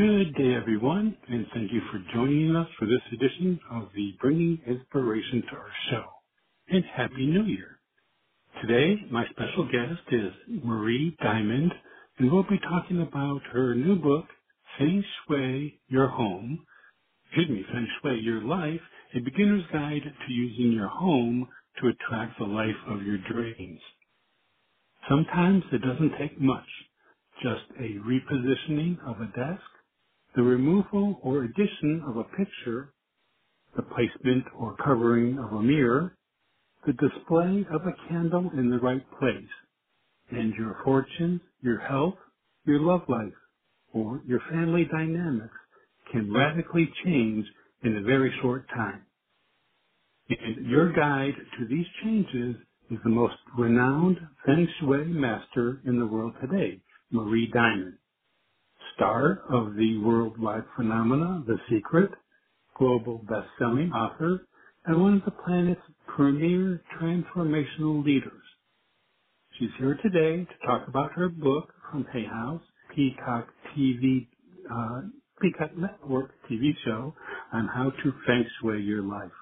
Good day, everyone, and thank you for joining us for this edition of the Bringing Inspiration to Earth show. And Happy New Year. Today, my special guest is Marie Diamond, and we'll be talking about her new book, Feng Shui Your Home, excuse me, Feng Shui Your Life, a beginner's guide to using your home to attract the life of your dreams. Sometimes it doesn't take much, just a repositioning of a desk, the removal or addition of a picture, the placement or covering of a mirror, the display of a candle in the right place, and your fortune, your health, your love life, or your family dynamics can radically change in a very short time. And your guide to these changes is the most renowned Feng Shui master in the world today, Marie Diamond star of the worldwide phenomena The Secret, global best-selling author, and one of the planet's premier transformational leaders. She's here today to talk about her book from Hay House, Peacock TV, uh, Peacock Network TV show on how to feng shui your life.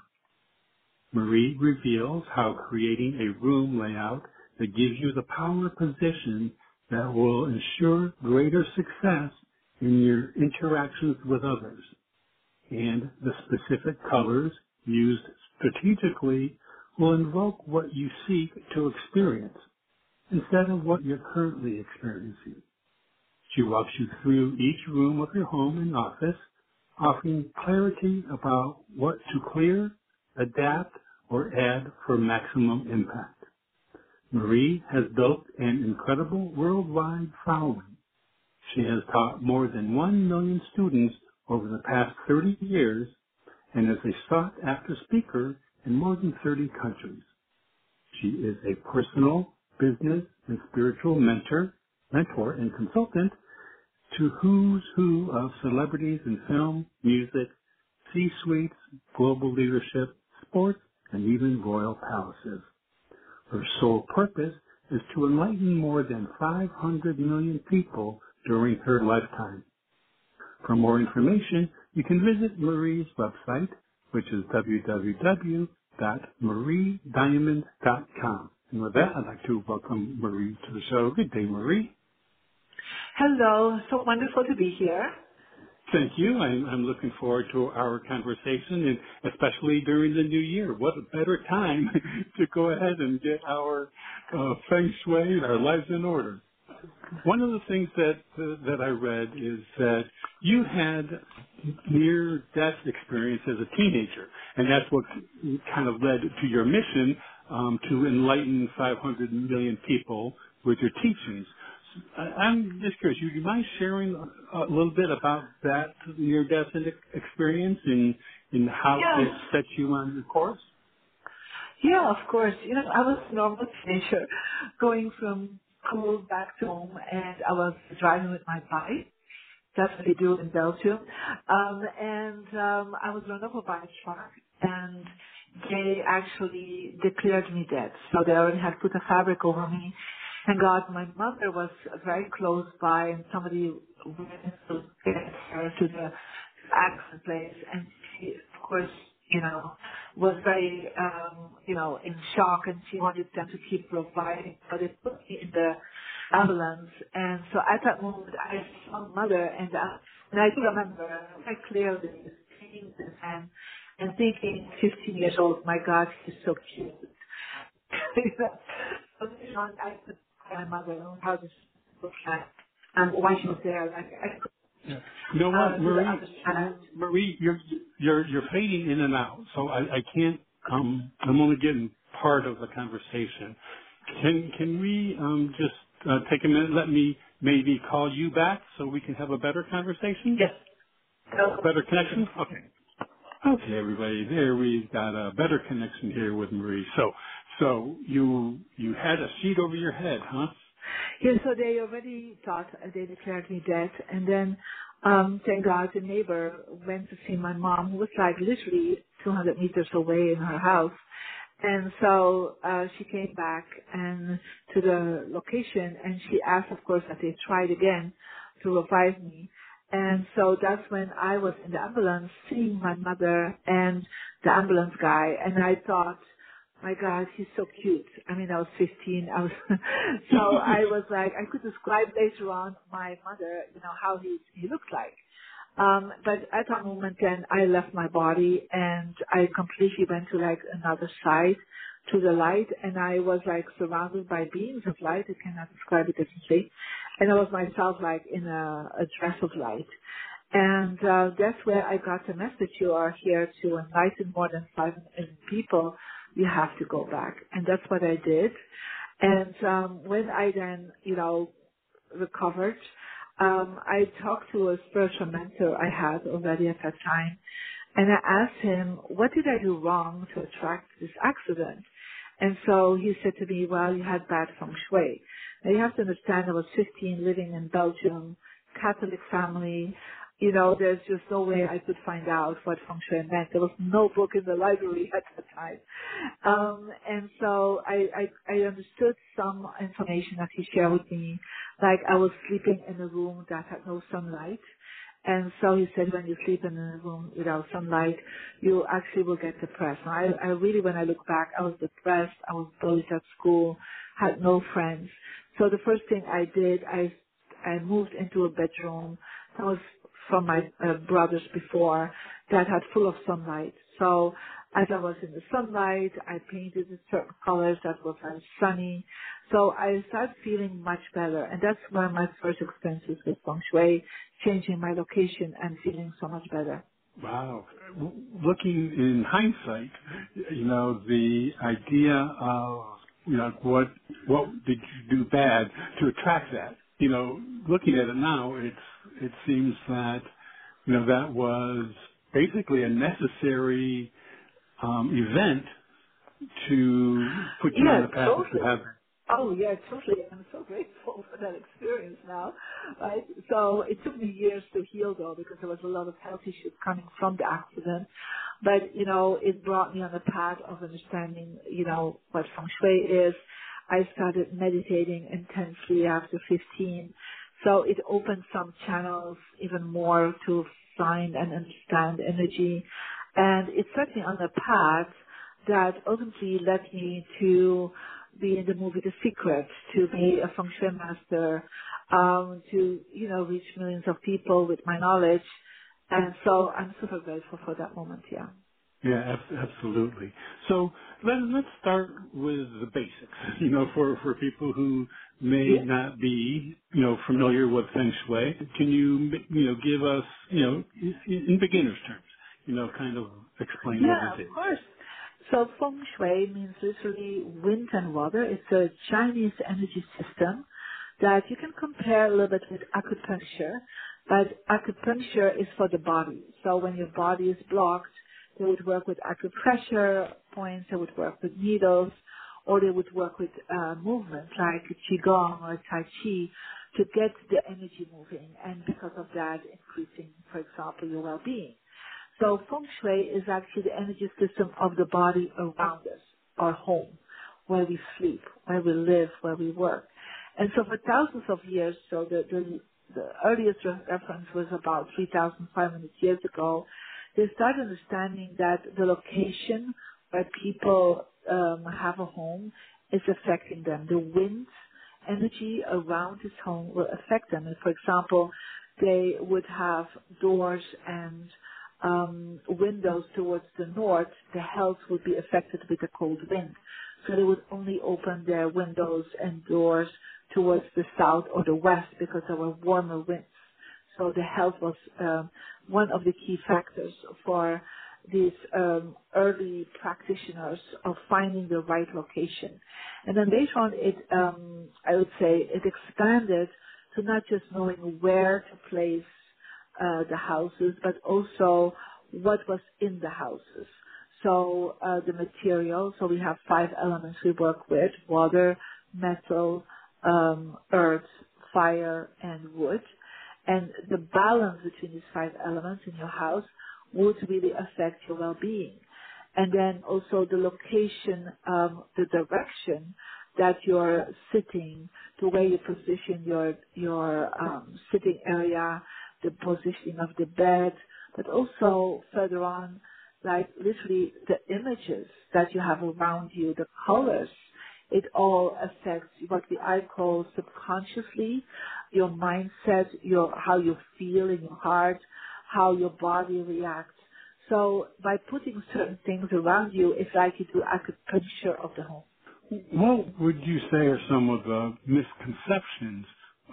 Marie reveals how creating a room layout that gives you the power position that will ensure greater success in your interactions with others. And the specific colors used strategically will invoke what you seek to experience instead of what you're currently experiencing. She walks you through each room of your home and office, offering clarity about what to clear, adapt, or add for maximum impact. Marie has built an incredible worldwide following she has taught more than 1 million students over the past 30 years and is a sought after speaker in more than 30 countries. She is a personal, business, and spiritual mentor, mentor and consultant to who's who of celebrities in film, music, C-suites, global leadership, sports, and even royal palaces. Her sole purpose is to enlighten more than 500 million people during her lifetime. For more information, you can visit Marie's website, which is www.mariediamond.com. And with that, I'd like to welcome Marie to the show. Good day, Marie. Hello. So wonderful to be here. Thank you. I'm, I'm, looking forward to our conversation, and especially during the new year. What a better time to go ahead and get our uh, feng shui and our lives in order one of the things that uh, that I read is that you had near death experience as a teenager, and that's what kind of led to your mission um, to enlighten 500 million people with your teachings. I'm just curious. Would you mind sharing a little bit about that near-death experience and, and how yes. it set you on the course? Yeah, of course. You know, I was a normal teenager going from school back home and I was driving with my bike. That's what they do in Belgium. Um, and um, I was run over by a truck and they actually declared me dead. So they already had put a fabric over me. Thank God my mother was very close by and somebody went to get her to the accident place and she, of course, you know, was very, um, you know, in shock and she wanted them to keep providing, but it put me in the ambulance. And so at that moment, I saw my mother and, uh, and I do remember very clearly seeing this and, and thinking 15 years old, my God, she's so cute. so, I could my mother how this looked like and why she was there. Like, I could. You know what, uh, Marie? Marie, you're you're you're fading in and out, so I, I can't. Um, I'm only getting part of the conversation. Can can we um, just uh, take a minute? Let me maybe call you back so we can have a better conversation? Yes. Better connection? Okay. Okay, everybody. There we've got a better connection here with Marie. So, so you you had a sheet over your head, huh? Yeah, so they already thought they declared me dead, and then um, thank God the neighbor went to see my mom, who was like literally 200 meters away in her house, and so uh, she came back and to the location, and she asked, of course, that they tried again to revive me. And so that's when I was in the ambulance seeing my mother and the ambulance guy, and I thought my God, he's so cute. I mean, I was 15. I was, so I was like, I could describe later on my mother, you know, how he, he looks like. Um, but at that moment then I left my body and I completely went to like another side to the light and I was like surrounded by beams of light. I cannot describe it differently. And I was myself like in a, a dress of light. And uh, that's where I got the message. You are here to enlighten more than 5 million people. You have to go back. And that's what I did. And um, when I then, you know, recovered, um, I talked to a spiritual mentor I had already at that time. And I asked him, what did I do wrong to attract this accident? And so he said to me, well, you had bad feng shui. Now you have to understand I was 15 living in Belgium, Catholic family. You know, there's just no way I could find out what feng shui meant. There was no book in the library at the time. Um, and so I, I, I understood some information that he shared with me. Like I was sleeping in a room that had no sunlight. And so he said, when you sleep in a room without sunlight, you actually will get depressed. And I, I really, when I look back, I was depressed. I was bullied at school, had no friends. So the first thing I did, I, I moved into a bedroom that was from my uh, brothers before that had full of sunlight. So as I was in the sunlight, I painted in certain colors that were very sunny. So I started feeling much better. And that's of my first experiences with feng shui, changing my location and feeling so much better. Wow. Looking in hindsight, you know, the idea of, you know, what, what did you do bad to attract that? You know, looking at it now, it's, it seems that, you know, that was basically a necessary um, event to put you yeah, on the path totally. to have. Oh yeah, totally. I'm so grateful for that experience now. Right. So it took me years to heal though because there was a lot of health issues coming from the accident. But, you know, it brought me on the path of understanding, you know, what feng shui is. I started meditating intensely after 15. So it opened some channels even more to find and understand energy. And it set me on a path that ultimately led me to be in the movie The Secret, to be a feng shui master, um, to, you know, reach millions of people with my knowledge. And so I'm super grateful for that moment, yeah. Yeah, absolutely. So let, let's start with the basics, you know, for, for people who may Yeah. not be, you know, familiar with Feng Shui. Can you, you know, give us, you know, in, in beginner's terms, you know, kind of explain what Yeah, of course. So feng shui means literally wind and water. It's a Chinese energy system that you can compare a little bit with acupuncture, but acupuncture is for the body. So when your body is blocked, they would work with acupressure points, they would work with needles, or they would work with uh, movements like qigong or tai chi to get the energy moving, and because of that, increasing, for example, your well-being. So feng shui is actually the energy system of the body around us, our home, where we sleep, where we live, where we work. And so for thousands of years, so the, the, the earliest reference was about 3,500 years ago, they started understanding that the location where people um, have a home is affecting them. The wind energy around this home will affect them. And for example, they would have doors and um, windows towards the north, the health would be affected with the cold wind. So they would only open their windows and doors towards the south or the west because there were warmer winds. So the health was um, one of the key factors for these um, early practitioners of finding the right location. And then later on, it um, I would say it expanded to not just knowing where to place uh, the houses, but also what was in the houses. So uh, the material, so we have five elements we work with, water, metal, um, earth, fire, and wood. And the balance between these five elements in your house would really affect your well-being. And then also the location, um, the direction that you're sitting, the way you position your your um, sitting area, the positioning of the bed, but also further on, like literally the images that you have around you, the colors. It all affects what we I call subconsciously, your mindset, your how you feel in your heart, how your body reacts. So by putting certain things around you, it's like you do acupuncture of the home. What would you say are some of the misconceptions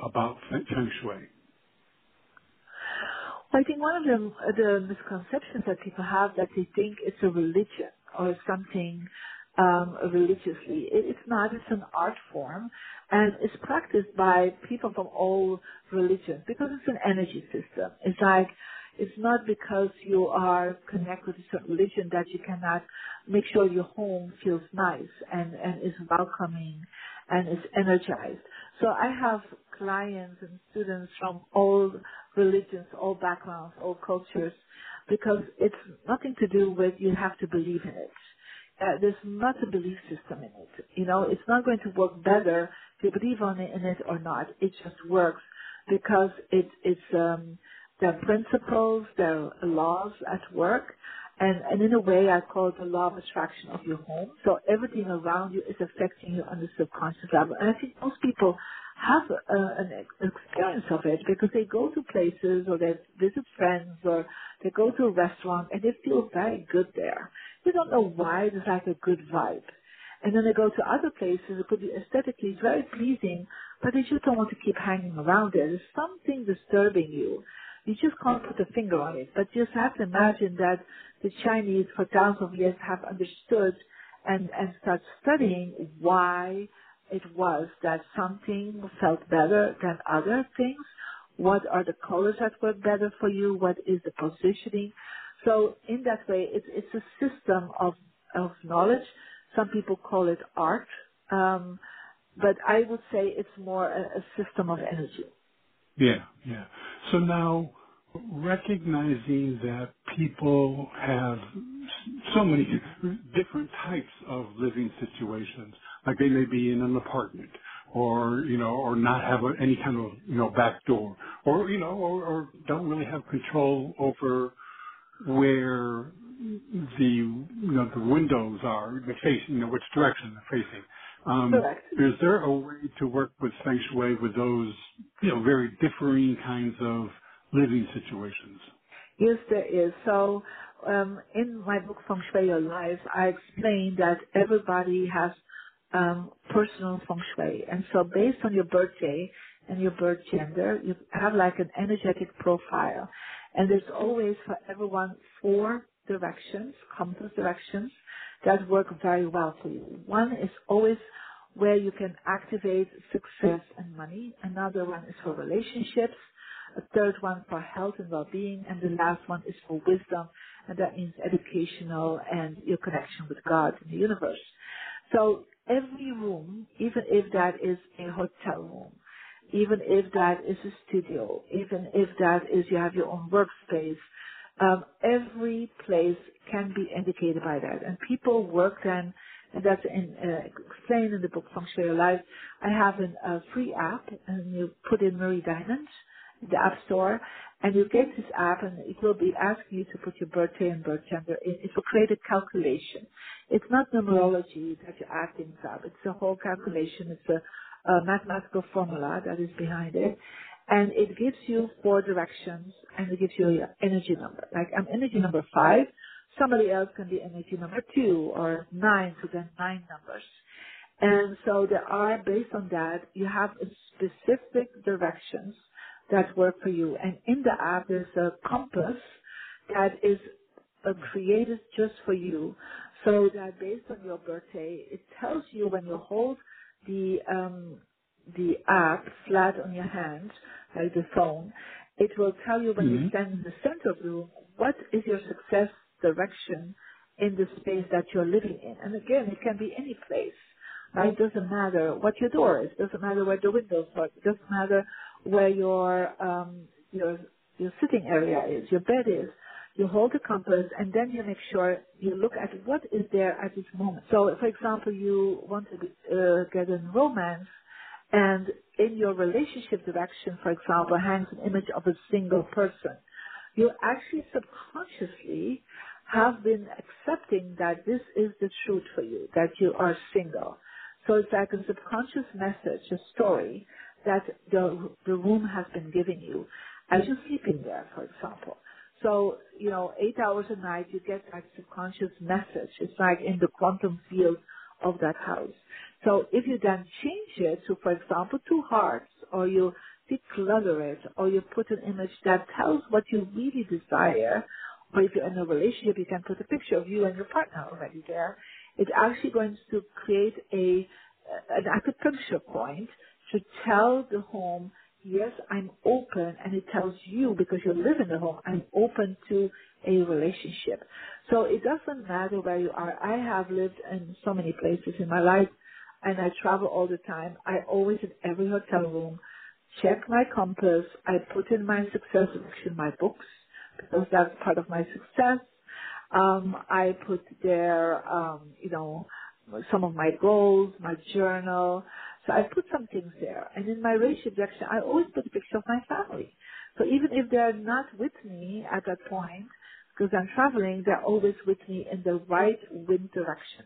about feng shui? I think one of the, the misconceptions that people have that they think it's a religion or something um, religiously. It, it's not. It's an art form, and it's practiced by people from all religions because it's an energy system. It's like it's not because you are connected to a certain religion that you cannot make sure your home feels nice and and is welcoming and is energized. So I have clients and students from all religions, all backgrounds, all cultures, because it's nothing to do with you have to believe in it. Uh, there's not a belief system in it. You know, it's not going to work better if you believe on it, in it or not. It just works because it, it's um, there are principles, there are laws at work, and, and in a way I call it the law of attraction of your home. So everything around you is affecting you on the subconscious level. And I think most people have a, an experience of it because they go to places or they visit friends or they go to a restaurant and they feel very good there. They don't know why, there's like a good vibe. And then they go to other places, it could be aesthetically very pleasing, but they just don't want to keep hanging around there. There's something disturbing you. You just can't put a finger on it, but you just have to imagine that the Chinese for thousands of years have understood and, and start studying why it was that something felt better than other things. What are the colors that work better for you? What is the positioning? So in that way, it's, it's a system of, of knowledge. Some people call it art. Um, but I would say it's more a, a system of energy. Yeah, yeah. So now, recognizing that people have so many different types of living situations, like they may be in an apartment, or you know, or not have a, any kind of you know back door, or you know, or, or don't really have control over where the you know the windows are, the facing, you know, which direction they're facing. Um, is there a way to work with feng shui with those you know very differing kinds of living situations? Yes, there is. So um, in my book Feng Shui Your Life, I explain that everybody has um, personal feng shui, and so based on your birthday and your birth gender, you have like an energetic profile, and there's always for everyone four directions, compass directions that work very well for you. One is always where you can activate success and money. Another one is for relationships a third one for health and well-being, and the last one is for wisdom, and that means educational and your connection with God and the universe. So every room, even if that is a hotel room, even if that is a studio, even if that is you have your own workspace, um, every place can be indicated by that. And people work then, and that's in, uh, explained in the book Feng Shui Your Life. I have a free app, and you put in Marie Diamond, the App Store, and you get this app, and it will be asking you to put your birthday and birth gender in. It will create a calculation. It's not numerology that you add things up. It's a whole calculation. It's a, a mathematical formula that is behind it. And it gives you four directions, and it gives you your energy number. Like I'm energy number five. Somebody else can be energy number two or nine, so then nine numbers. And so there are, based on that, you have specific directions that work for you. And in the app, there's a compass that is uh, created just for you, so that based on your birthday, it tells you when you hold the um, the app flat on your hand, like the phone, it will tell you when you Mm-hmm. stand in the center of the room, what is your success direction in the space that you're living in. And again, it can be any place. Right? It doesn't matter what your door is. It doesn't matter where the windows are. It doesn't matter where your um, your your sitting area is, your bed is. You hold the compass and then you make sure you look at what is there at this moment. So, for example, you want to uh, get in romance and in your relationship direction, for example, hangs an image of a single person. You actually subconsciously have been accepting that this is the truth for you, that you are single. So it's like a subconscious message, a story that the, the room has been giving you as you're sleeping there, for example. So, you know, eight hours a night, you get that subconscious message. It's like in the quantum field of that house. So if you then change it to, for example, two hearts, or you declutter it, or you put an image that tells what you really desire, or if you're in a relationship, you can put a picture of you and your partner already there. It's actually going to create a an acupuncture point to tell the home, yes, I'm open, and it tells you because you live in the home, I'm open to a relationship. So it doesn't matter where you are. I have lived in so many places in my life, and I travel all the time. I always in every hotel room check my compass. I put in my success section, my books, because that's part of my success. Um, I put there, um, you know, some of my goals, my journal. So I put some things there. And in my mm-hmm. relationship section, I always put a picture of my family. So even if they're not with me at that point, because I'm traveling, they're always with me in the right wind direction.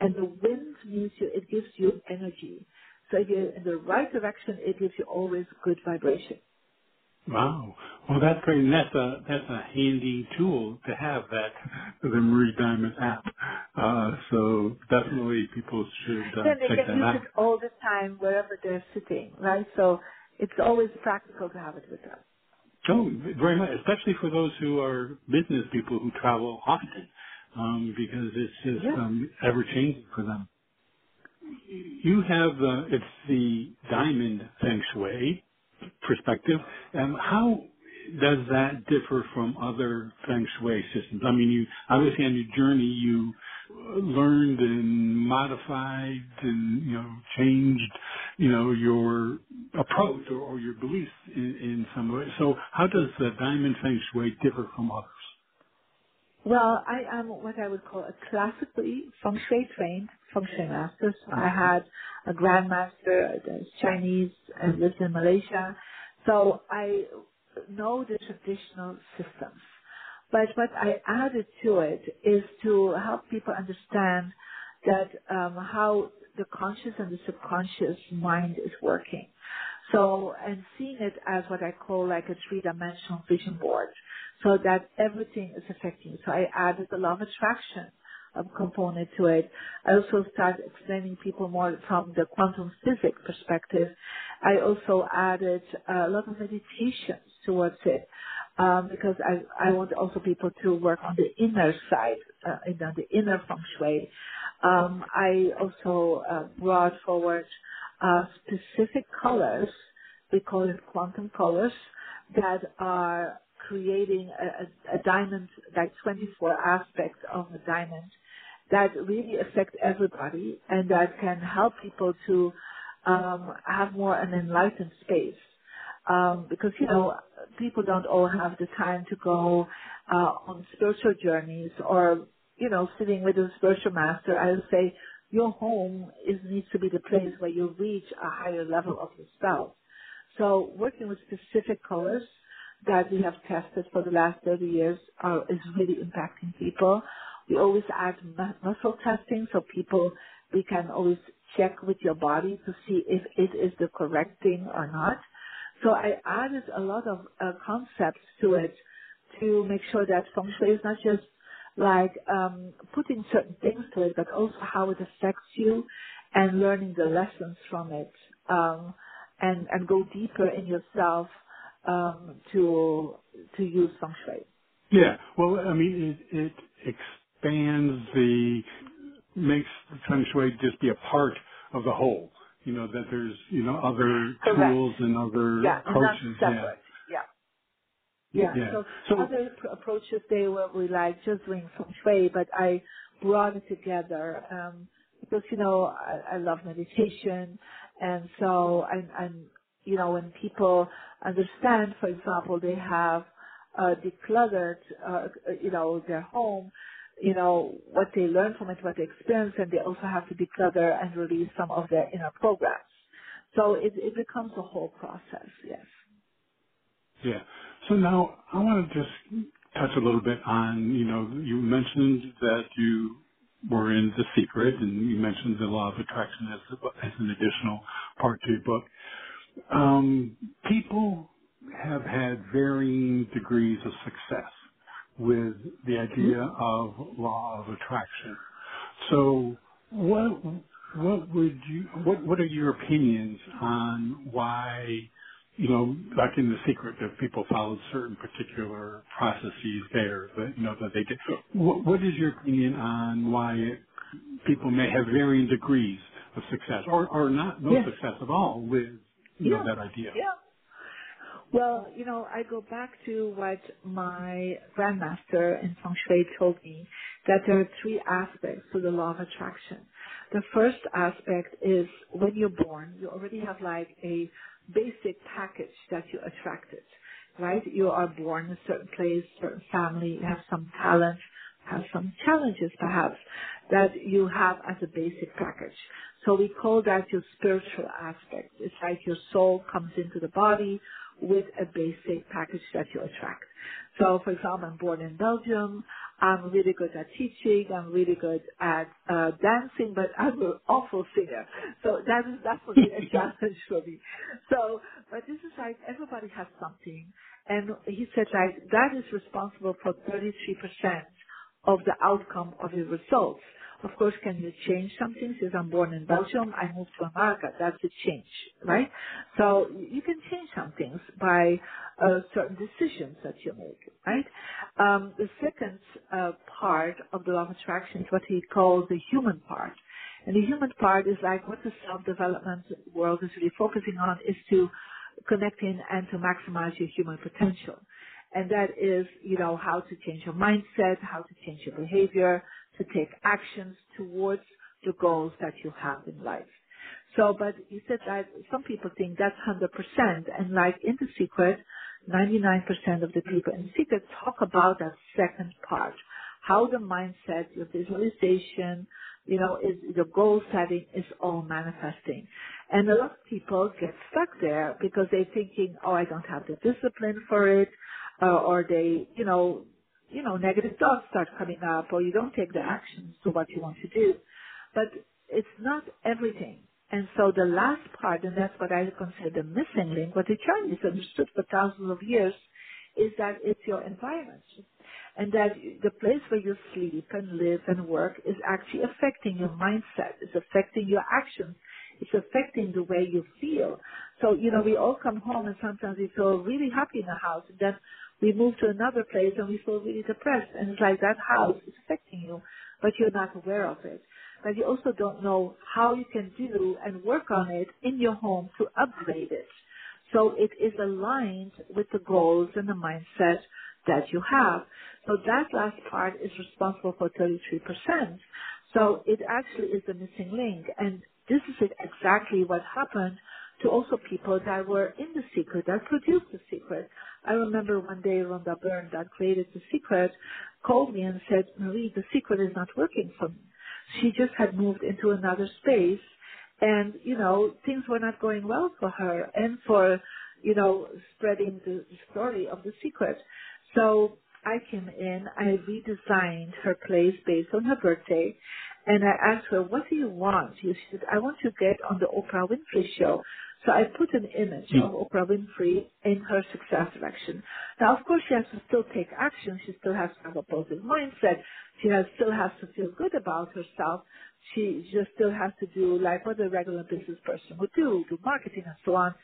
And the mm-hmm. wind means you, it gives you energy. So if you're in the right direction, it gives you always good vibration. Wow. Well, that's great. And that's a, that's a handy tool to have that, the Marie Diamond app. Uh, so definitely people should uh, Then they check can that use out. it all the time wherever they're sitting, right? So it's always practical to have it with them. Oh, very much, especially for those who are business people who travel often, um, because it's just Yeah. um, ever changing for them. You have the it's the diamond feng shui perspective. Um, how does that differ from other feng shui systems? I mean, you obviously on your journey you learned and modified and you know changed you know your approach or, or your beliefs in, in some way. So how does the diamond feng shui differ from others? Well, I am what I would call a classically feng shui trained feng shui master. So I had a grandmaster that's Chinese and lives in Malaysia. So I know the traditional systems. But what I added to it is to help people understand that um, how the conscious and the subconscious mind is working. So, and seeing it as what I call like a three-dimensional vision board, so that everything is affecting. So I added the law of attraction um, component to it. I also started explaining people more from the quantum physics perspective. I also added a lot of meditations towards it um, because I, I want also people to work on the inner side, uh, in the, the inner feng shui. Um, I also uh, brought forward uh, specific colors, we call it quantum colors, that are creating a, a, a diamond, like 24 aspects of a diamond that really affect everybody and that can help people to um, have more an enlightened space. Um, because you know people don't all have the time to go uh, on spiritual journeys or you know sitting with a spiritual master. I would say your home is needs to be the place where you reach a higher level of yourself. So working with specific colors that we have tested for the last 30 years are, is really impacting people. We always add mu- muscle testing so people, we can always check with your body to see if it is the correct thing or not. So I added a lot of uh, concepts to it to make sure that feng shui is not just like um, putting certain things to it, but also how it affects you and learning the lessons from it, um, and and go deeper in yourself um, to to use feng shui. Yeah. Well, I mean, it, it expands the makes feng shui just be a part of the whole. You know that there's you know other Correct. tools and other Yeah, approaches. separate. Yeah. Yeah. Yeah. So, So other pr- approaches they were we like just doing feng shui, but I brought it together um, because you know I, I love meditation, and so I'm, I'm you know when people understand, for example, they have uh, decluttered uh, you know their home, you know what they learn from it, what they experience, and they also have to declutter and release some of their inner programs. So it, it becomes a whole process. Yes. Yeah. So now I want to just touch a little bit on, you know, you mentioned that you were in The Secret and you mentioned the law of attraction as, as an additional part to your book. Um, people have had varying degrees of success with the idea of law of attraction. So what, what would you, what, what are your opinions on why you know, like in the secret that people followed certain particular processes there that, you know, that they did. What, what is your opinion on why it, people may have varying degrees of success or, or not no Yes. success at all with, you know, Yeah. that idea? Yeah. Well, you know, I go back to what my grandmaster in feng shui told me that there are three aspects to the law of attraction. The first aspect is when you're born, you already have like a basic package that you attracted, right? You are born in a certain place, certain family, you have some talents, have some challenges perhaps that you have as a basic package. So we call that your spiritual aspect. It's like your soul comes into the body with a basic package that you attract. So for example, I'm born in Belgium. I'm really good at teaching. I'm really good at uh, dancing, but I'm an awful singer. So that is definitely a challenge for me. So, but this is like everybody has something. And he said like that is responsible for 33% of the outcome of the results. Of course, can you change something? Since I'm born in Belgium, I moved to America. That's a change, right? So you can change some things by uh, certain decisions that you make, right? Um, the second uh, part of the law of attraction is what he calls the human part. And the human part is like what the self-development world is really focusing on is to connect in and to maximize your human potential and that is, you know, how to change your mindset, how to change your behavior, to take actions towards the goals that you have in life. So, but you said that some people think that's 100%, and like in The Secret, 99% of the people in The Secret talk about that second part, how the mindset, your visualization, you know, is the goal setting is all manifesting. And a lot of people get stuck there because they're thinking, oh, I don't have the discipline for it uh, or they, you know, you know, negative thoughts start coming up, or you don't take the actions to what you want to do. But it's not everything. And so the last part, and that's what I consider the missing link, what the Chinese understood for thousands of years, is that it's your environment. And that the place where you sleep and live and work is actually affecting your mindset, it's affecting your actions, it's affecting the way you feel. So, you know, we all come home and sometimes we feel really happy in the house and then we move to another place and we feel really depressed and it's like that house is affecting you, but you're not aware of it. But you also don't know how you can do and work on it in your home to upgrade it. So it is aligned with the goals and the mindset that you have. So that last part is responsible for 33%. So it actually is the missing link. And this is exactly what happened to also people that were in the secret, that produced the secret. I remember one day Rhonda Byrne that created the secret called me and said, Marie, the secret is not working for me. She just had moved into another space and, you know, things were not going well for her and for, you know, spreading the story of the secret. So I came in, I redesigned her place based on her birthday, and I asked her, what do you want? She said, I want to get on the Oprah Winfrey show. So I put an image of hmm. Oprah Winfrey in her success direction. Now, of course, she has to still take action. She still has to have a positive mindset. She has, still has to feel good about herself. She just still has to do like what a regular business person would do, do marketing and so on.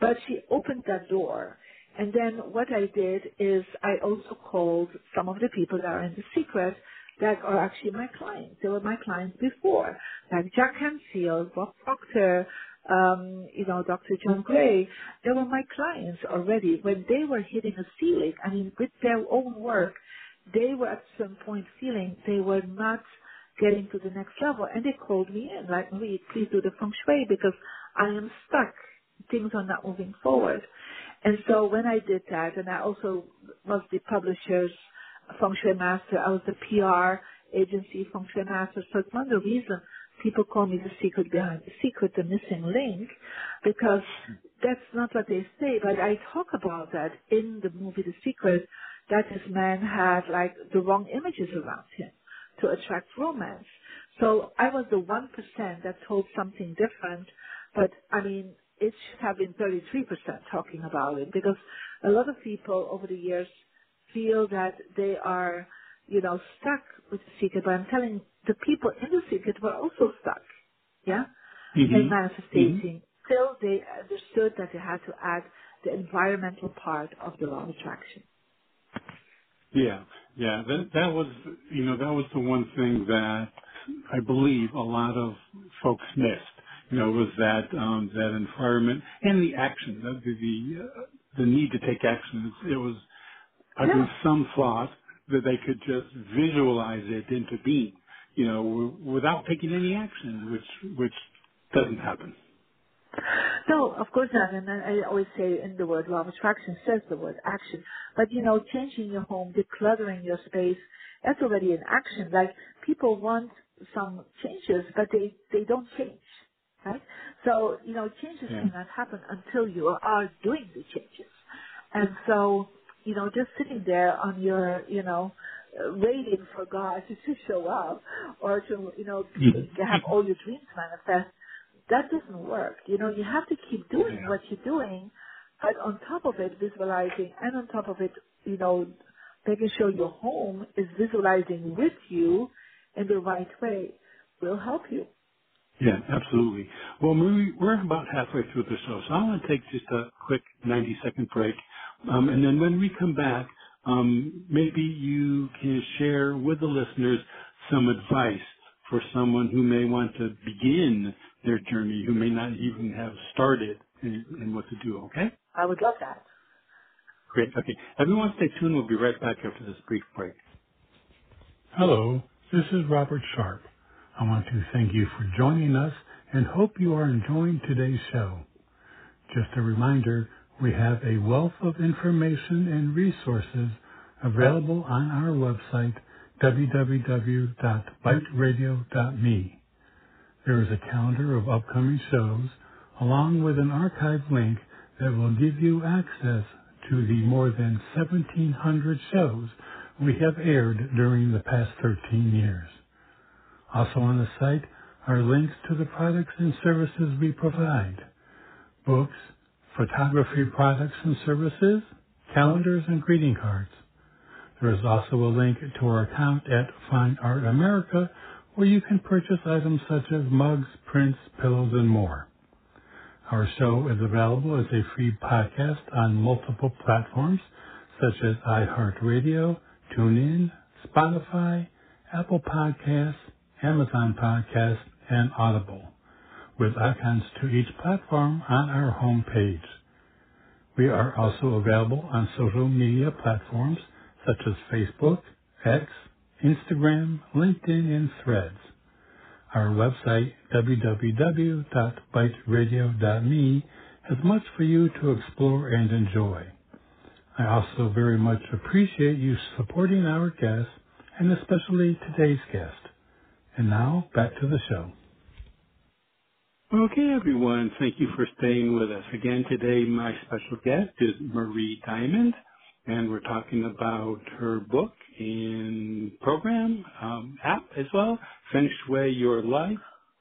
But she opened that door. And then what I did is I also called some of the people that are in the secret that are actually my clients. They were my clients before, like Jack Canfield, Bob Proctor, um, you know, Dr. John Gray, they were my clients already. When they were hitting a ceiling, I mean, with their own work, they were at some point feeling they were not getting to the next level. And they called me in, like, Marie, please do the feng shui because I am stuck. Things are not moving forward. And so when I did that, and I also was the publisher's feng shui master, I was the PR agency feng shui master. So it's one of the reasons people call me the secret behind the secret, the missing link, because that's not what they say, but I talk about that in the movie The Secret, that this man had like the wrong images around him to attract romance. So I was the 1% that told something different, but I mean, it should have been 33% talking about it because a lot of people over the years feel that they are, you know, stuck with the secret, but I'm telling the people in the secret were also stuck, yeah, Mm-hmm. in manifesting till they understood that they had to add the environmental part of the law of attraction. Yeah, yeah. That that was you know that was the one thing that I believe a lot of folks missed. You know, was that um, that environment and the action, the the, uh, the need to take action. It was I Yeah. think some thought that they could just visualize it into being, you know, w- without taking any action, which which doesn't happen. No, of course not. And I always say in the word law of attraction says the word action. But you know, changing your home, decluttering your space, that's already an action. Like people want some changes, but they, they don't change. Right? So, you know, changes Yeah. cannot happen until you are doing the changes. And so, you know, just sitting there on your, you know, uh, waiting for God to show up or to, you know, have all your dreams manifest, that doesn't work. You know, you have to keep doing what you're doing, but on top of it, visualizing, and on top of it, you know, making sure your home is visualizing with you in the right way will help you. Yeah, absolutely. Well, Marie, we're about halfway through the show, so I want to take just a quick 90 second break. Um, and then when we come back, um, maybe you can share with the listeners some advice for someone who may want to begin their journey, who may not even have started and, in what to do, okay? I would love that. Great. Okay. Everyone stay tuned. We'll be right back after this brief break. Hello, this is Robert Sharp. I want to thank you for joining us and hope you are enjoying today's show. Just a reminder, we have a wealth of information and resources available on our website, www.biteradio.me. There is a calendar of upcoming shows along with an archive link that will give you access to the more than 1700 shows we have aired during the past 13 years. Also on the site are links to the products and services we provide. Books, photography products and services, calendars and greeting cards. There is also a link to our account at Fine Art America where you can purchase items such as mugs, prints, pillows, and more. Our show is available as a free podcast on multiple platforms such as iHeartRadio, TuneIn, Spotify, Apple Podcasts, Amazon Podcasts, and Audible, with icons to each platform on our homepage. We are also available on social media platforms such as Facebook, X, Instagram, LinkedIn, and Threads. Our website, www.biteradio.me, has much for you to explore and enjoy. I also very much appreciate you supporting our guests, and especially today's guest. And now, back to the show. Okay, everyone, thank you for staying with us. Again, today my special guest is Marie Diamond, and we're talking about her book and program, um, app as well, Feng Shui Your Life,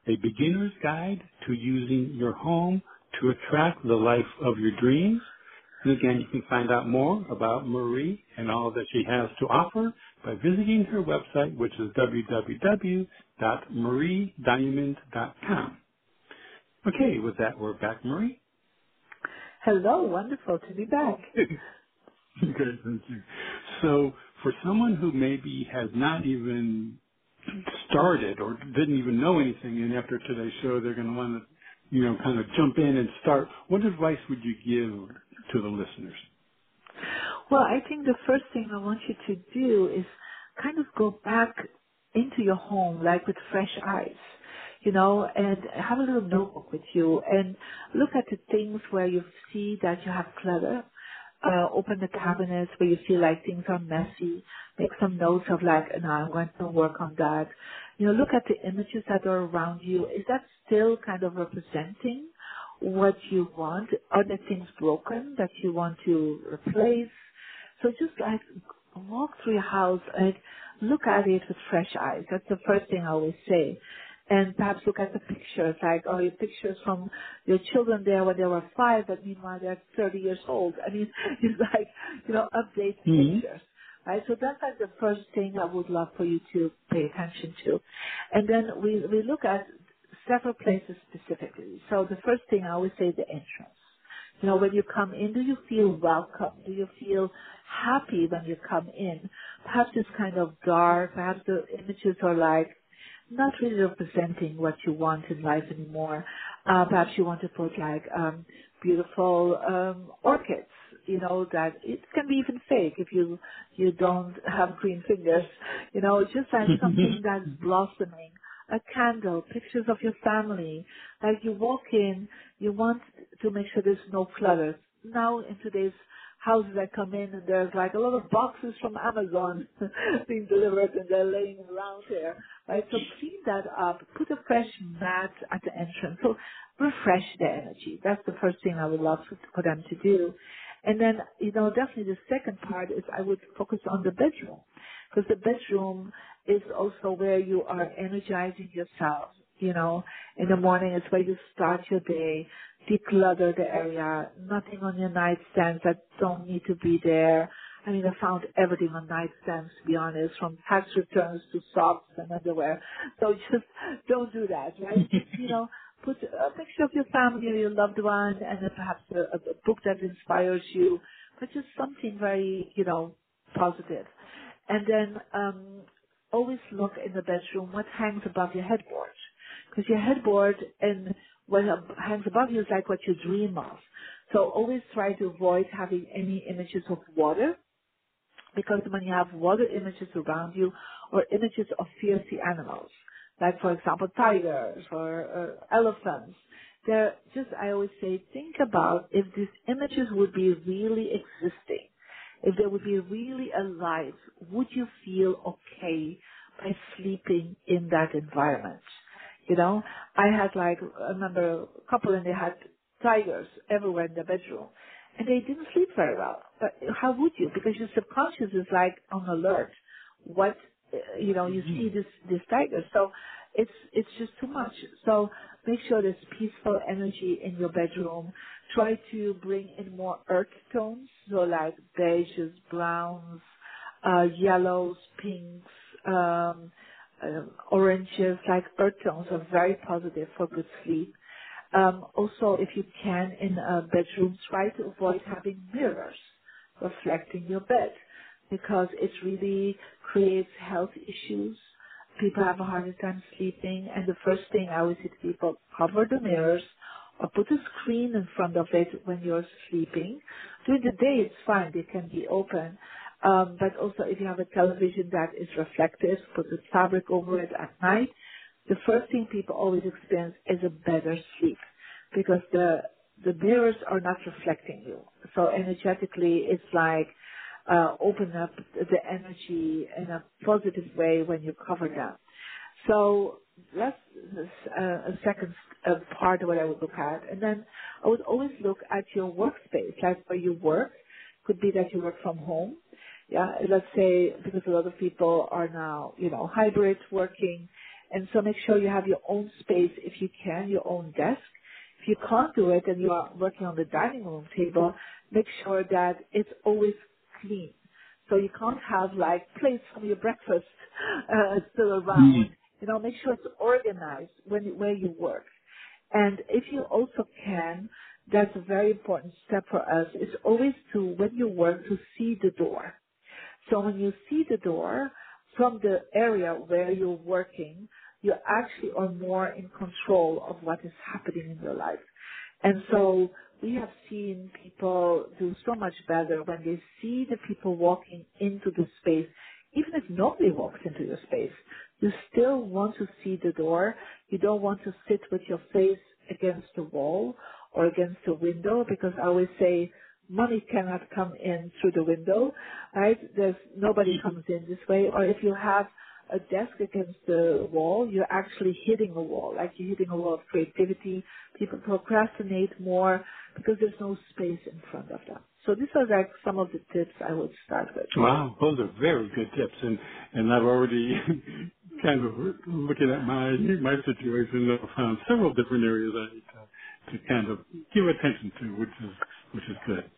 a beginner's guide to using your home to attract the life of your dreams. And again, you can find out more about Marie and all that she has to offer by visiting her website, which is www.mariediamond.com. Okay, with that, we're back, Marie. Hello, wonderful to be back. Great, thank you. So, for someone who maybe has not even started or didn't even know anything, and after today's show, they're going to want to you know, kind of jump in and start, what advice would you give to the listeners? Well, I think the first thing I want you to do is kind of go back into your home like with fresh eyes, you know, and have a little notebook with you and look at the things where you see that you have clutter. Uh, open the cabinets where you feel like things are messy. Make some notes of like, no, I'm going to work on that. You know, look at the images that are around you. Is that still kind of representing what you want? Are there things broken that you want to replace? So just like walk through your house and look at it with fresh eyes. That's the first thing I always say. And perhaps look at the pictures, like, oh, your pictures from your children there when they were five, but meanwhile they're 30 years old. I mean, it's like, you know, update Mm-hmm. pictures. Right, so that's like the first thing I would love for you to pay attention to. And then we, we look at several places specifically. So the first thing I always say is the entrance. You know, when you come in, do you feel welcome? Do you feel happy when you come in? Perhaps it's kind of dark. Perhaps the images are like not really representing what you want in life anymore. Uh, perhaps you want to put like um, beautiful um, orchids. You know that it can be even fake if you you don't have green fingers. You know, just like something that's blossoming a candle, pictures of your family. Like you walk in, you want to make sure there's no clutter. Now in today's houses I come in and there's like a lot of boxes from Amazon being delivered and they're laying around here. Right? So clean that up, put a fresh mat at the entrance. So refresh the energy. That's the first thing I would love for, them to do. And then, you know, definitely the second part is I would focus on the bedroom because the bedroom is also where you are energizing yourself. You know, in the morning it's where you start your day, declutter the area, nothing on your nightstands that don't need to be there. I mean, I found everything on nightstands, to be honest, from tax returns to socks and underwear. So just don't do that, right? You know, put a picture of your family or your loved one and then perhaps a, a book that inspires you, but just something very, you know, positive. And then um, always look in the bedroom what hangs above your headboard. Because your headboard and what hangs above you is like what you dream of. So always try to avoid having any images of water because when you have water images around you or images of fierce animals, like for example tigers or uh, elephants, they're just, I always say, think about if these images would be really existing if they would be really alive, would you feel okay by sleeping in that environment? You know, I had like, I remember a couple and they had tigers everywhere in the bedroom and they didn't sleep very well. But how would you? Because your subconscious is like on alert. What, uh, you know, you see this, this tiger. So it's, it's just too much. So make sure there's peaceful energy in your bedroom. Try to bring in more earth tones. So like beiges, browns, uh, yellows, pinks, um, um, oranges, like earth tones are very positive for good sleep. Um, also, if you can, in a bedroom, try to avoid having mirrors reflecting your bed because it really creates health issues. People have a harder time sleeping, and the first thing I always say to people, cover the mirrors or put a screen in front of it when you're sleeping. During the day, it's fine; they can be open. Um, but also, if you have a television that is reflective, put a fabric over it at night. The first thing people always experience is a better sleep because the the mirrors are not reflecting you. So energetically, it's like uh, open up the energy in a positive way when you cover them. So that's uh, a second uh, part of what I would look at. And then I would always look at your workspace, like where you work. Could be that you work from home. Yeah, let's say because a lot of people are now, you know, hybrid working. And so make sure you have your own space if you can, your own desk. If you can't do it and you are working on the dining room table, make sure that it's always clean. So you can't have like plates from your breakfast uh, still around. You know, make sure it's organized when where you work. And if you also can, that's a very important step for us, is always to, when you work, to see the door. So when you see the door from the area where you're working, you actually are more in control of what is happening in your life. And so we have seen people do so much better when they see the people walking into the space, even if nobody walks into your space. You still want to see the door. You don't want to sit with your face against the wall or against the window because I always say money cannot come in through the window, right? There's nobody mm-hmm. comes in this way. Or if you have a desk against the wall, you're actually hitting a wall, like you're hitting a wall of creativity. People procrastinate more because there's no space in front of them. So these are like some of the tips I would start with. Wow, those are very good tips, and and I've already kind of looking at my my situation, I've found several different areas I need to, to kind of give attention to, which is which is good.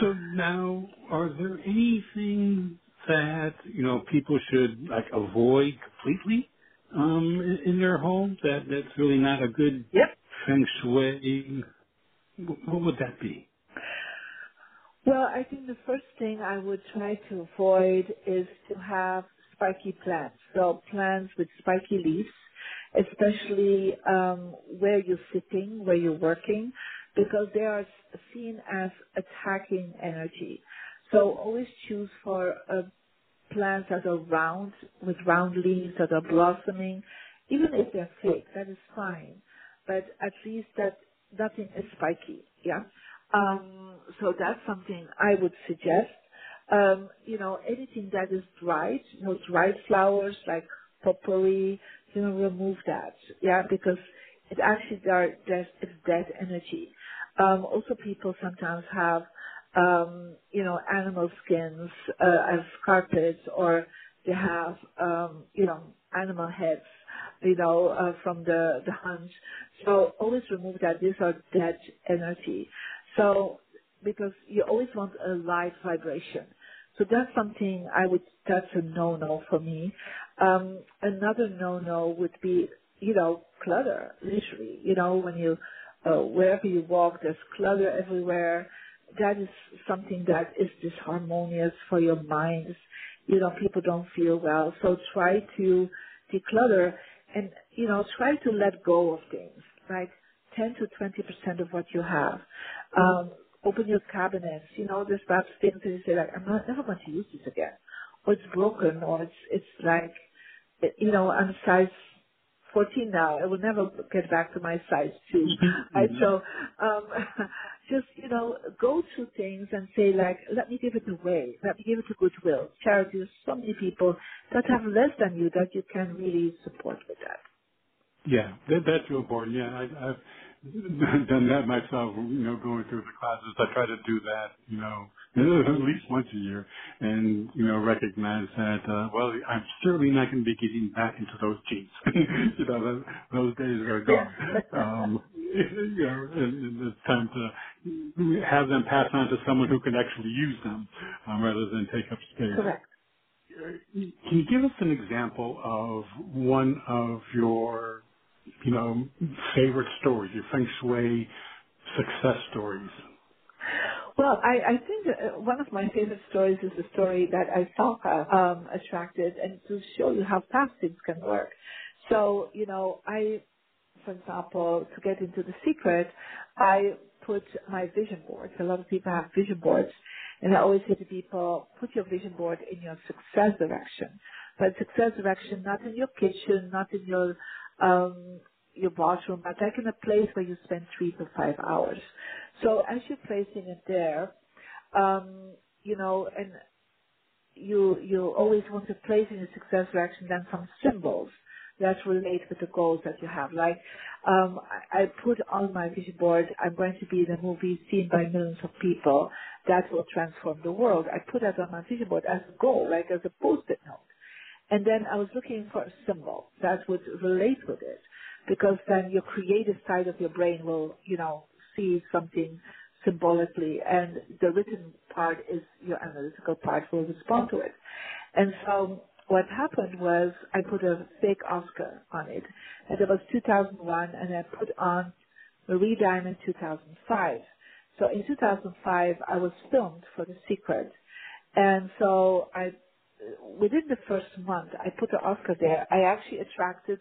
So now, are there anything that you know people should like avoid completely um, in, in their home that that's really not a good Yep. feng shui? What would that be? Well, I think the first thing I would try to avoid is to have spiky plants. So plants with spiky leaves, especially um, where you're sitting, where you're working, because they are seen as attacking energy. So always choose for plants that are round, with round leaves that are blossoming, even if they're fake, that is fine. But at least that nothing is spiky, yeah? Um, so that's something I would suggest. Um, you know, anything that is dried, you know, dried flowers like potpourri, you know, remove that, yeah, because it actually there, there's dead energy. Um, also, people sometimes have um, you know, animal skins uh, as carpets, or they have, um, you know, animal heads, you know, uh, from the the hunt. So always remove that. These are dead energy. So because you always want a light vibration. So that's something I would. That's a no-no for me. Um, another no-no would be, you know, clutter. Literally, you know, when you uh, wherever you walk, there's clutter everywhere that is something that is disharmonious for your mind. You know, people don't feel well. So try to declutter and, you know, try to let go of things, right? 10 to 20% of what you have. Um, open your cabinets. You know, there's perhaps things that you say like, I'm not never going to use this again. Or it's broken or it's, it's like, you know, I'm size 14 now. I will never get back to my size 2. Mm-hmm. Right? So, um, just, you know, go through things and say like, let me give it away. Let me give it to goodwill. Charity, there's so many people that have less than you that you can really support with that. Yeah, that, that's real important. Yeah, I, I've done that myself. You know, going through the classes, I try to do that. You know, at least once a year, and you know, recognize that. Uh, well, I'm certainly not going to be getting back into those jeans. you know, those, those days are gone. Um, you know, and, and it's time to have them pass on to someone who can actually use them, um, rather than take up space. Correct. Can you give us an example of one of your you know, favorite stories, your feng shui success stories? Well, I, I think uh, one of my favorite stories is the story that I saw um, attracted and to show you how fast things can work. So, you know, I, for example, to get into the secret, I put my vision boards. A lot of people have vision boards. And I always say to people, put your vision board in your success direction. But success direction, not in your kitchen, not in your um, your bathroom, but like in a place where you spend three to five hours. So as you're placing it there, um, you know, and you you always want to place in a success direction then some symbols that relate with the goals that you have. Like um, I, I put on my vision board, I'm going to be in a movie seen by millions of people that will transform the world. I put that on my vision board as a goal, like as a post-it note. And then I was looking for a symbol that would relate with it because then your creative side of your brain will, you know, see something symbolically and the written part is your analytical part will respond to it. And so what happened was I put a fake Oscar on it and it was 2001 and I put on Marie Diamond 2005. So in 2005 I was filmed for The Secret and so I within the first month I put the Oscar there, I actually attracted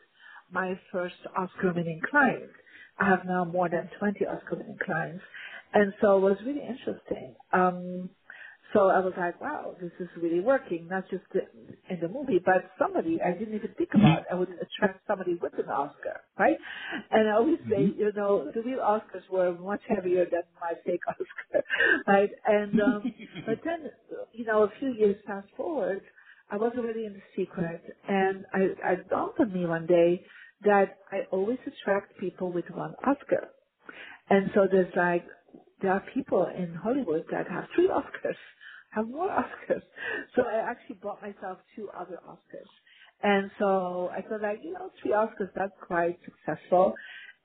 my first Oscar winning client. I have now more than 20 Oscar winning clients. And so it was really interesting. Um, so I was like, wow, this is really working, not just in the movie, but somebody I didn't even think about. I would attract somebody with an Oscar, right? And I always say, Mhm. you know, the real Oscars were much heavier than my fake Oscar, right? And, um, but then, you know, a few years fast forward, I was already in the secret and I, I dawned on me one day that I always attract people with one Oscar. And so there's like, there are people in Hollywood that have three Oscars, have more Oscars. So I actually bought myself two other Oscars. And so I thought like, you know, three Oscars, that's quite successful.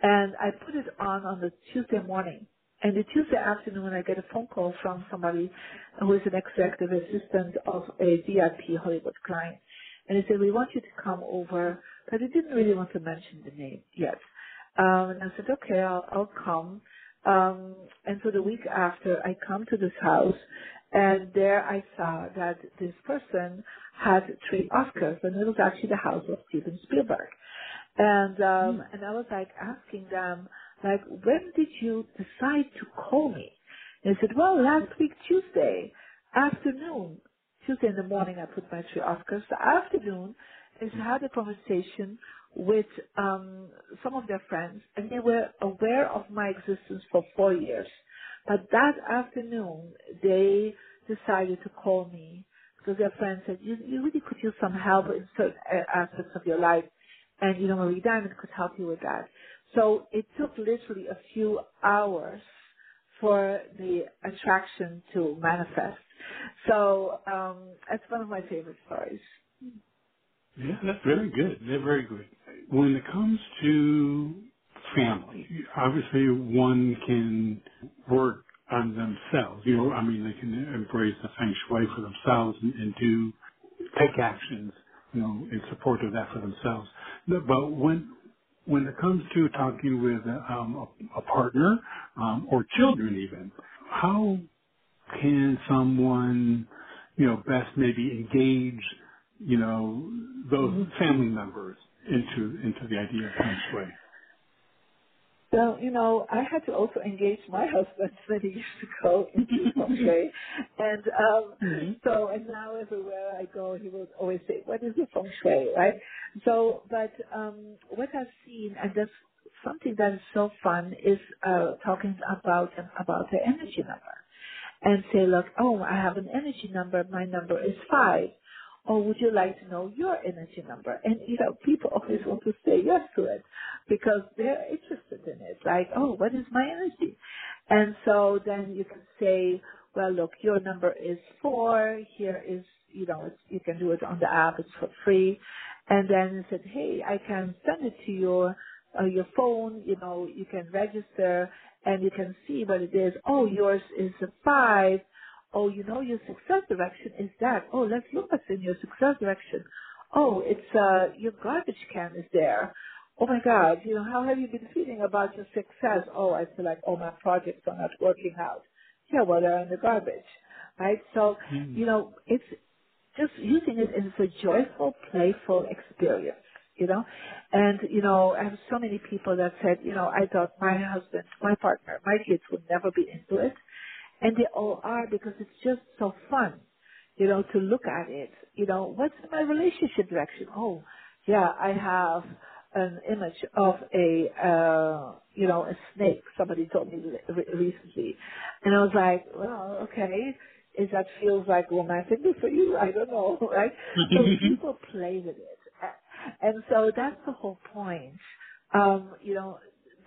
And I put it on on the Tuesday morning. And the Tuesday afternoon, I get a phone call from somebody who is an executive assistant of a VIP Hollywood client. And he said, we want you to come over, but he didn't really want to mention the name yet. Um, and I said, okay, I'll, I'll come. Um, and so the week after, I come to this house, and there I saw that this person had three Oscars, and it was actually the house of Steven Spielberg. And um, and I was like asking them, like, when did you decide to call me? And they said, well, last week Tuesday afternoon. Tuesday in the morning, I put my three Oscars. The afternoon, is had a conversation with um, some of their friends, and they were aware of my existence for four years. But that afternoon, they decided to call me because their friend said, you, you really could use some help in certain aspects of your life, and you know, Marie Diamond could help you with that. So it took literally a few hours for the attraction to manifest. So um, that's one of my favorite stories. Yeah, that's very good. They're very good. When it comes to family, obviously one can work on themselves. You know, I mean, they can embrace the feng shui for themselves and, and do take actions, you know, in support of that for themselves. But when when it comes to talking with um, a, a partner um, or children, even, how can someone, you know, best maybe engage, you know, those hmm family members into into the idea of feng shui? So, you know, I had to also engage my husband many years ago into feng shui. And um hmm so and now everywhere I go he will always say, What is the feng shui? Right? So but um what I've seen and that's something that is so fun is uh talking about about the energy number. and say, look, oh, I have an energy number. My number is five. Or would you like to know your energy number? And, you know, people always want to say yes to it because they're interested in it. Like, oh, what is my energy? And so then you can say, well, look, your number is four. Here is, you know, you can do it on the app. It's for free. And then said, hey, I can send it to your, uh, your phone. You know, you can register and you can see what it is. Oh, yours is a five. Oh, you know your success direction is that. Oh, let's look what's in your success direction. Oh, it's uh your garbage can is there. Oh my God, you know, how have you been feeling about your success? Oh, I feel like oh my projects are not working out. Yeah, well they're in the garbage. Right? So, mm you know, it's just using it as a joyful, playful experience, you know? And, you know, I have so many people that said, you know, I thought my husband, my partner, my kids would never be into it. And they all are because it's just so fun, you know, to look at it. You know, what's my relationship direction? Oh, yeah, I have an image of a, uh, you know, a snake. Somebody told me re- recently. And I was like, well, okay. Is that feels like romantic for you? I don't know, right? So people play with it. And so that's the whole point. Um, you know,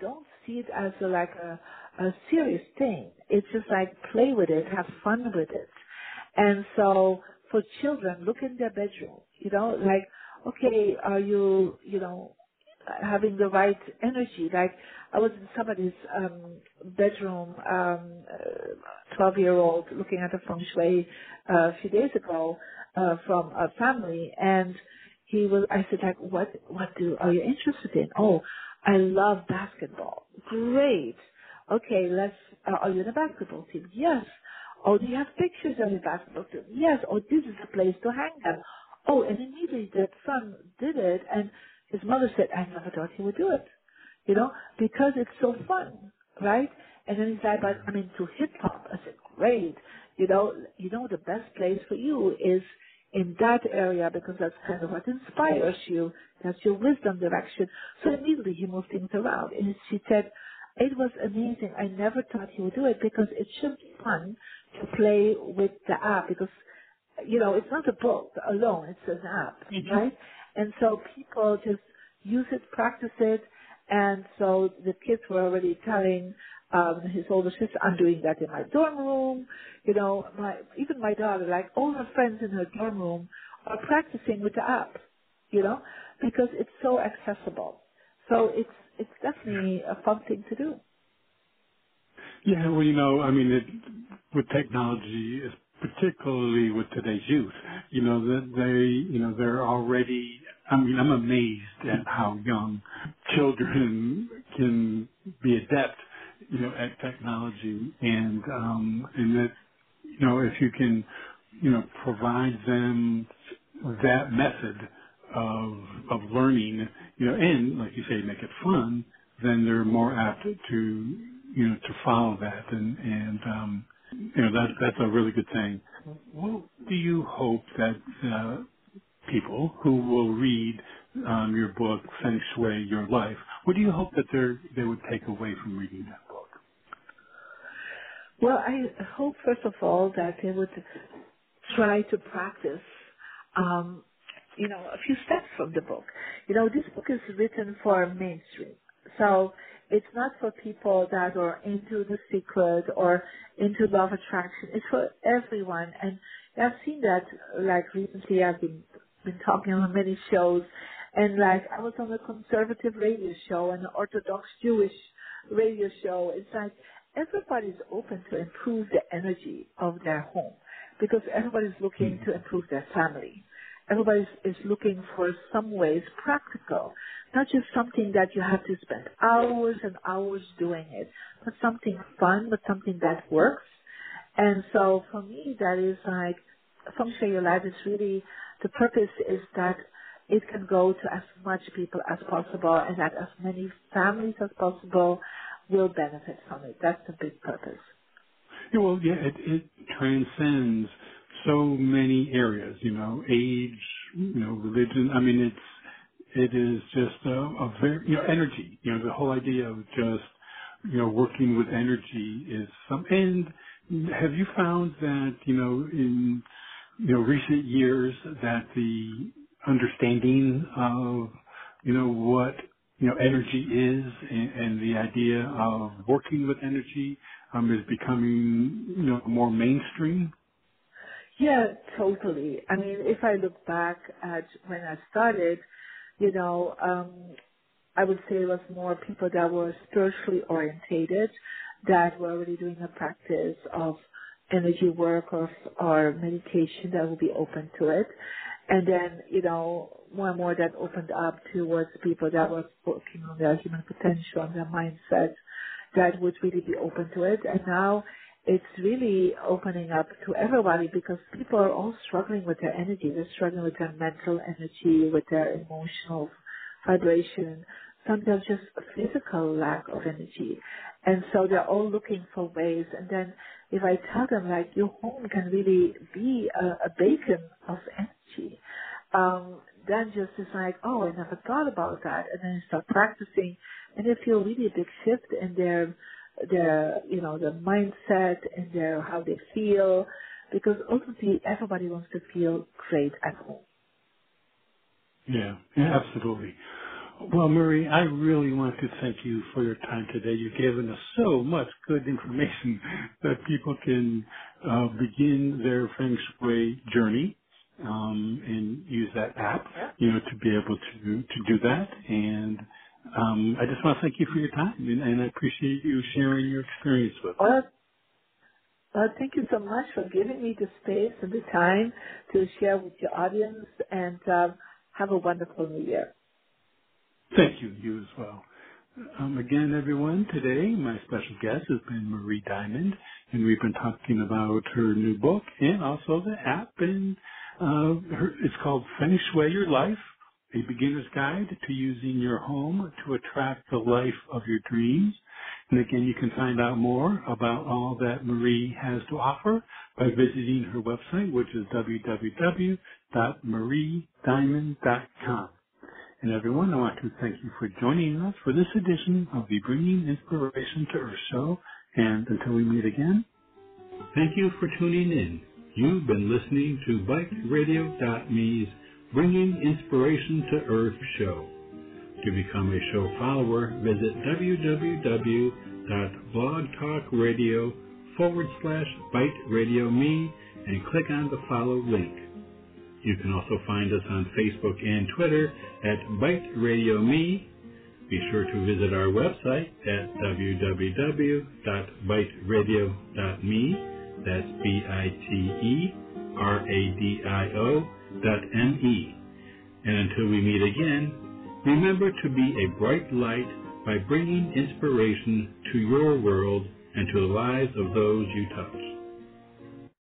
don't see it as a, like a, a serious thing. It's just like play with it, have fun with it. And so for children, look in their bedroom, you know, like, okay, are you, you know, having the right energy? Like, I was in somebody's um, bedroom, um, twelve year old, looking at a feng shui uh, a few days ago uh, from a family, and he was. I said, like, what, what do are you interested in? Oh, I love basketball. Great. Okay, let's. Uh, are you in a basketball team? Yes. Oh, do you have pictures of your basketball team? Yes. Oh, this is the place to hang them. Oh, and immediately the son did it, and His mother said, I never thought he would do it. You know, because it's so fun, right? And then he's like, but I'm into hip hop. I said, great. You know, you know, the best place for you is in that area because that's kind of what inspires you. That's your wisdom direction. So immediately he moved things around. And she said, it was amazing. I never thought he would do it because it should be fun to play with the app because, you know, it's not a book alone. It's an app, hmm right? And so people just use it, practice it. And so the kids were already telling um, his older sister, I'm doing that in my dorm room. You know, my even my daughter, like all her friends in her dorm room are practicing with the app, you know, because it's so accessible. So it's it's definitely a fun thing to do. Yeah, well, you know, I mean, it, with technology, particularly with today's youth, you know, that they, you know, they're already. I mean, I'm amazed at how young children can be adept, you know, at technology, and um, and that, you know, if you can, you know, provide them that method of of learning, you know, and like you say, make it fun, then they're more apt to you know to follow that, and and um, you know that that's a really good thing. What do you hope that uh, people who will read um, your book, Feng Shui Your Life, what do you hope that they they would take away from reading that book? Well, I hope first of all that they would try to practice, um, you know, a few steps from the book. You know, this book is written for mainstream. So it's not for people that are into the secret or into love attraction. It's for everyone. And I've seen that, like recently I've been, been talking on many shows and like I was on a conservative radio show and an Orthodox Jewish radio show. It's like everybody's open to improve the energy of their home because everybody's looking hmm. to improve their family. Everybody is looking for some ways practical, not just something that you have to spend hours and hours doing it, but something fun, but something that works. And so for me, that is like Feng Shui Your Life is really, the purpose is that it can go to as much people as possible and that as many families as possible will benefit from it. That's the big purpose. Yeah, well, yeah, it, it transcends so many areas, you know, age, you know, religion. I mean, it's, it is just a, a very, you know, energy, you know, the whole idea of just, you know, working with energy is some, and have you found that, you know, in, you know, recent years that the understanding of, you know, what, you know, energy is and, and the idea of working with energy um, is becoming, you know, more mainstream? Yeah, totally. I mean, if I look back at when I started, you know, um, I would say it was more people that were spiritually orientated, that were already doing a practice of energy work or, or meditation that would be open to it. And then, you know, more and more that opened up towards people that were working on their human potential and their mindset that would really be open to it. And now it's really opening up to everybody because people are all struggling with their energy. They're struggling with their mental energy, with their emotional vibration, sometimes just a physical lack of energy. And so they're all looking for ways. And then if I tell them like your home can really be a, a beacon of energy, um, then just is like, oh, I never thought about that. And then you start practicing and they feel really a big shift in their, their, you know, their mindset and their, how they feel. Because ultimately everybody wants to feel great at home. Yeah, yeah, absolutely. Well, Marie, I really want to thank you for your time today. You've given us so much good information that people can uh, begin their Feng Shui journey um, and use that app, you know, to be able to to do that. And um, I just want to thank you for your time, and, and I appreciate you sharing your experience with us. Well, well, thank you so much for giving me the space and the time to share with your audience and um, have a wonderful new year. Thank you, you as well. Um, again, everyone, today my special guest has been Marie Diamond, and we've been talking about her new book and also the app, and uh, her, it's called Feng Shui Your Life, a beginner's guide to using your home to attract the life of your dreams. And again, you can find out more about all that Marie has to offer by visiting her website, which is www.mariediamond.com. And everyone, I want to thank you for joining us for this edition of the Bringing Inspiration to Earth show. And until we meet again, thank you for tuning in. You've been listening to BiteRadio.me's Bringing Inspiration to Earth show. To become a show follower, visit www.blogtalkradio forward slash Bite Radio Me and click on the follow link. You can also find us on Facebook and Twitter at Bite Radio Me. Be sure to visit our website at www.biteradio.me. That's B-I-T-E-R-A-D-I-O dot M-E. And until we meet again, remember to be a bright light by bringing inspiration to your world and to the lives of those you touch.